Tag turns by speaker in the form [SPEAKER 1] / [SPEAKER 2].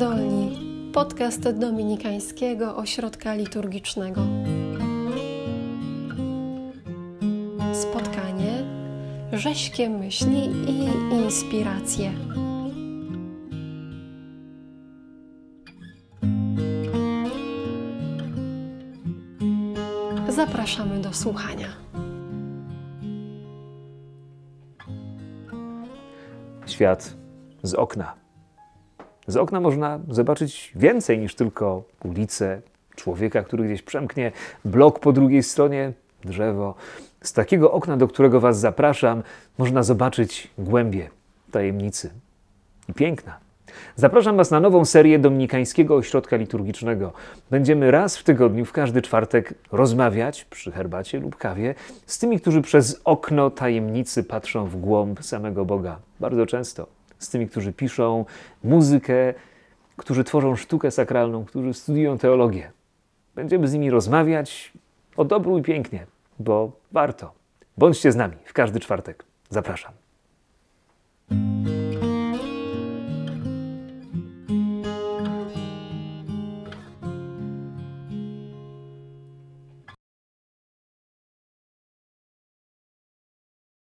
[SPEAKER 1] Zdolni. Podcast Dominikańskiego Ośrodka Liturgicznego. Spotkanie, rześkie myśli i inspiracje. Zapraszamy do słuchania.
[SPEAKER 2] Świat z okna. Z okna można zobaczyć więcej niż tylko ulicę, człowieka, który gdzieś przemknie, blok po drugiej stronie, drzewo. Z takiego okna, do którego Was zapraszam, można zobaczyć głębie tajemnicy. I piękna. Zapraszam Was na nową serię Dominikańskiego Ośrodka Liturgicznego. Będziemy raz w tygodniu, w każdy czwartek, rozmawiać przy herbacie lub kawie z tymi, którzy przez okno tajemnicy patrzą w głąb samego Boga. Bardzo często. Z tymi, którzy piszą muzykę, którzy tworzą sztukę sakralną, którzy studiują teologię. Będziemy z nimi rozmawiać o dobru i pięknie, bo warto. Bądźcie z nami w każdy czwartek. Zapraszam.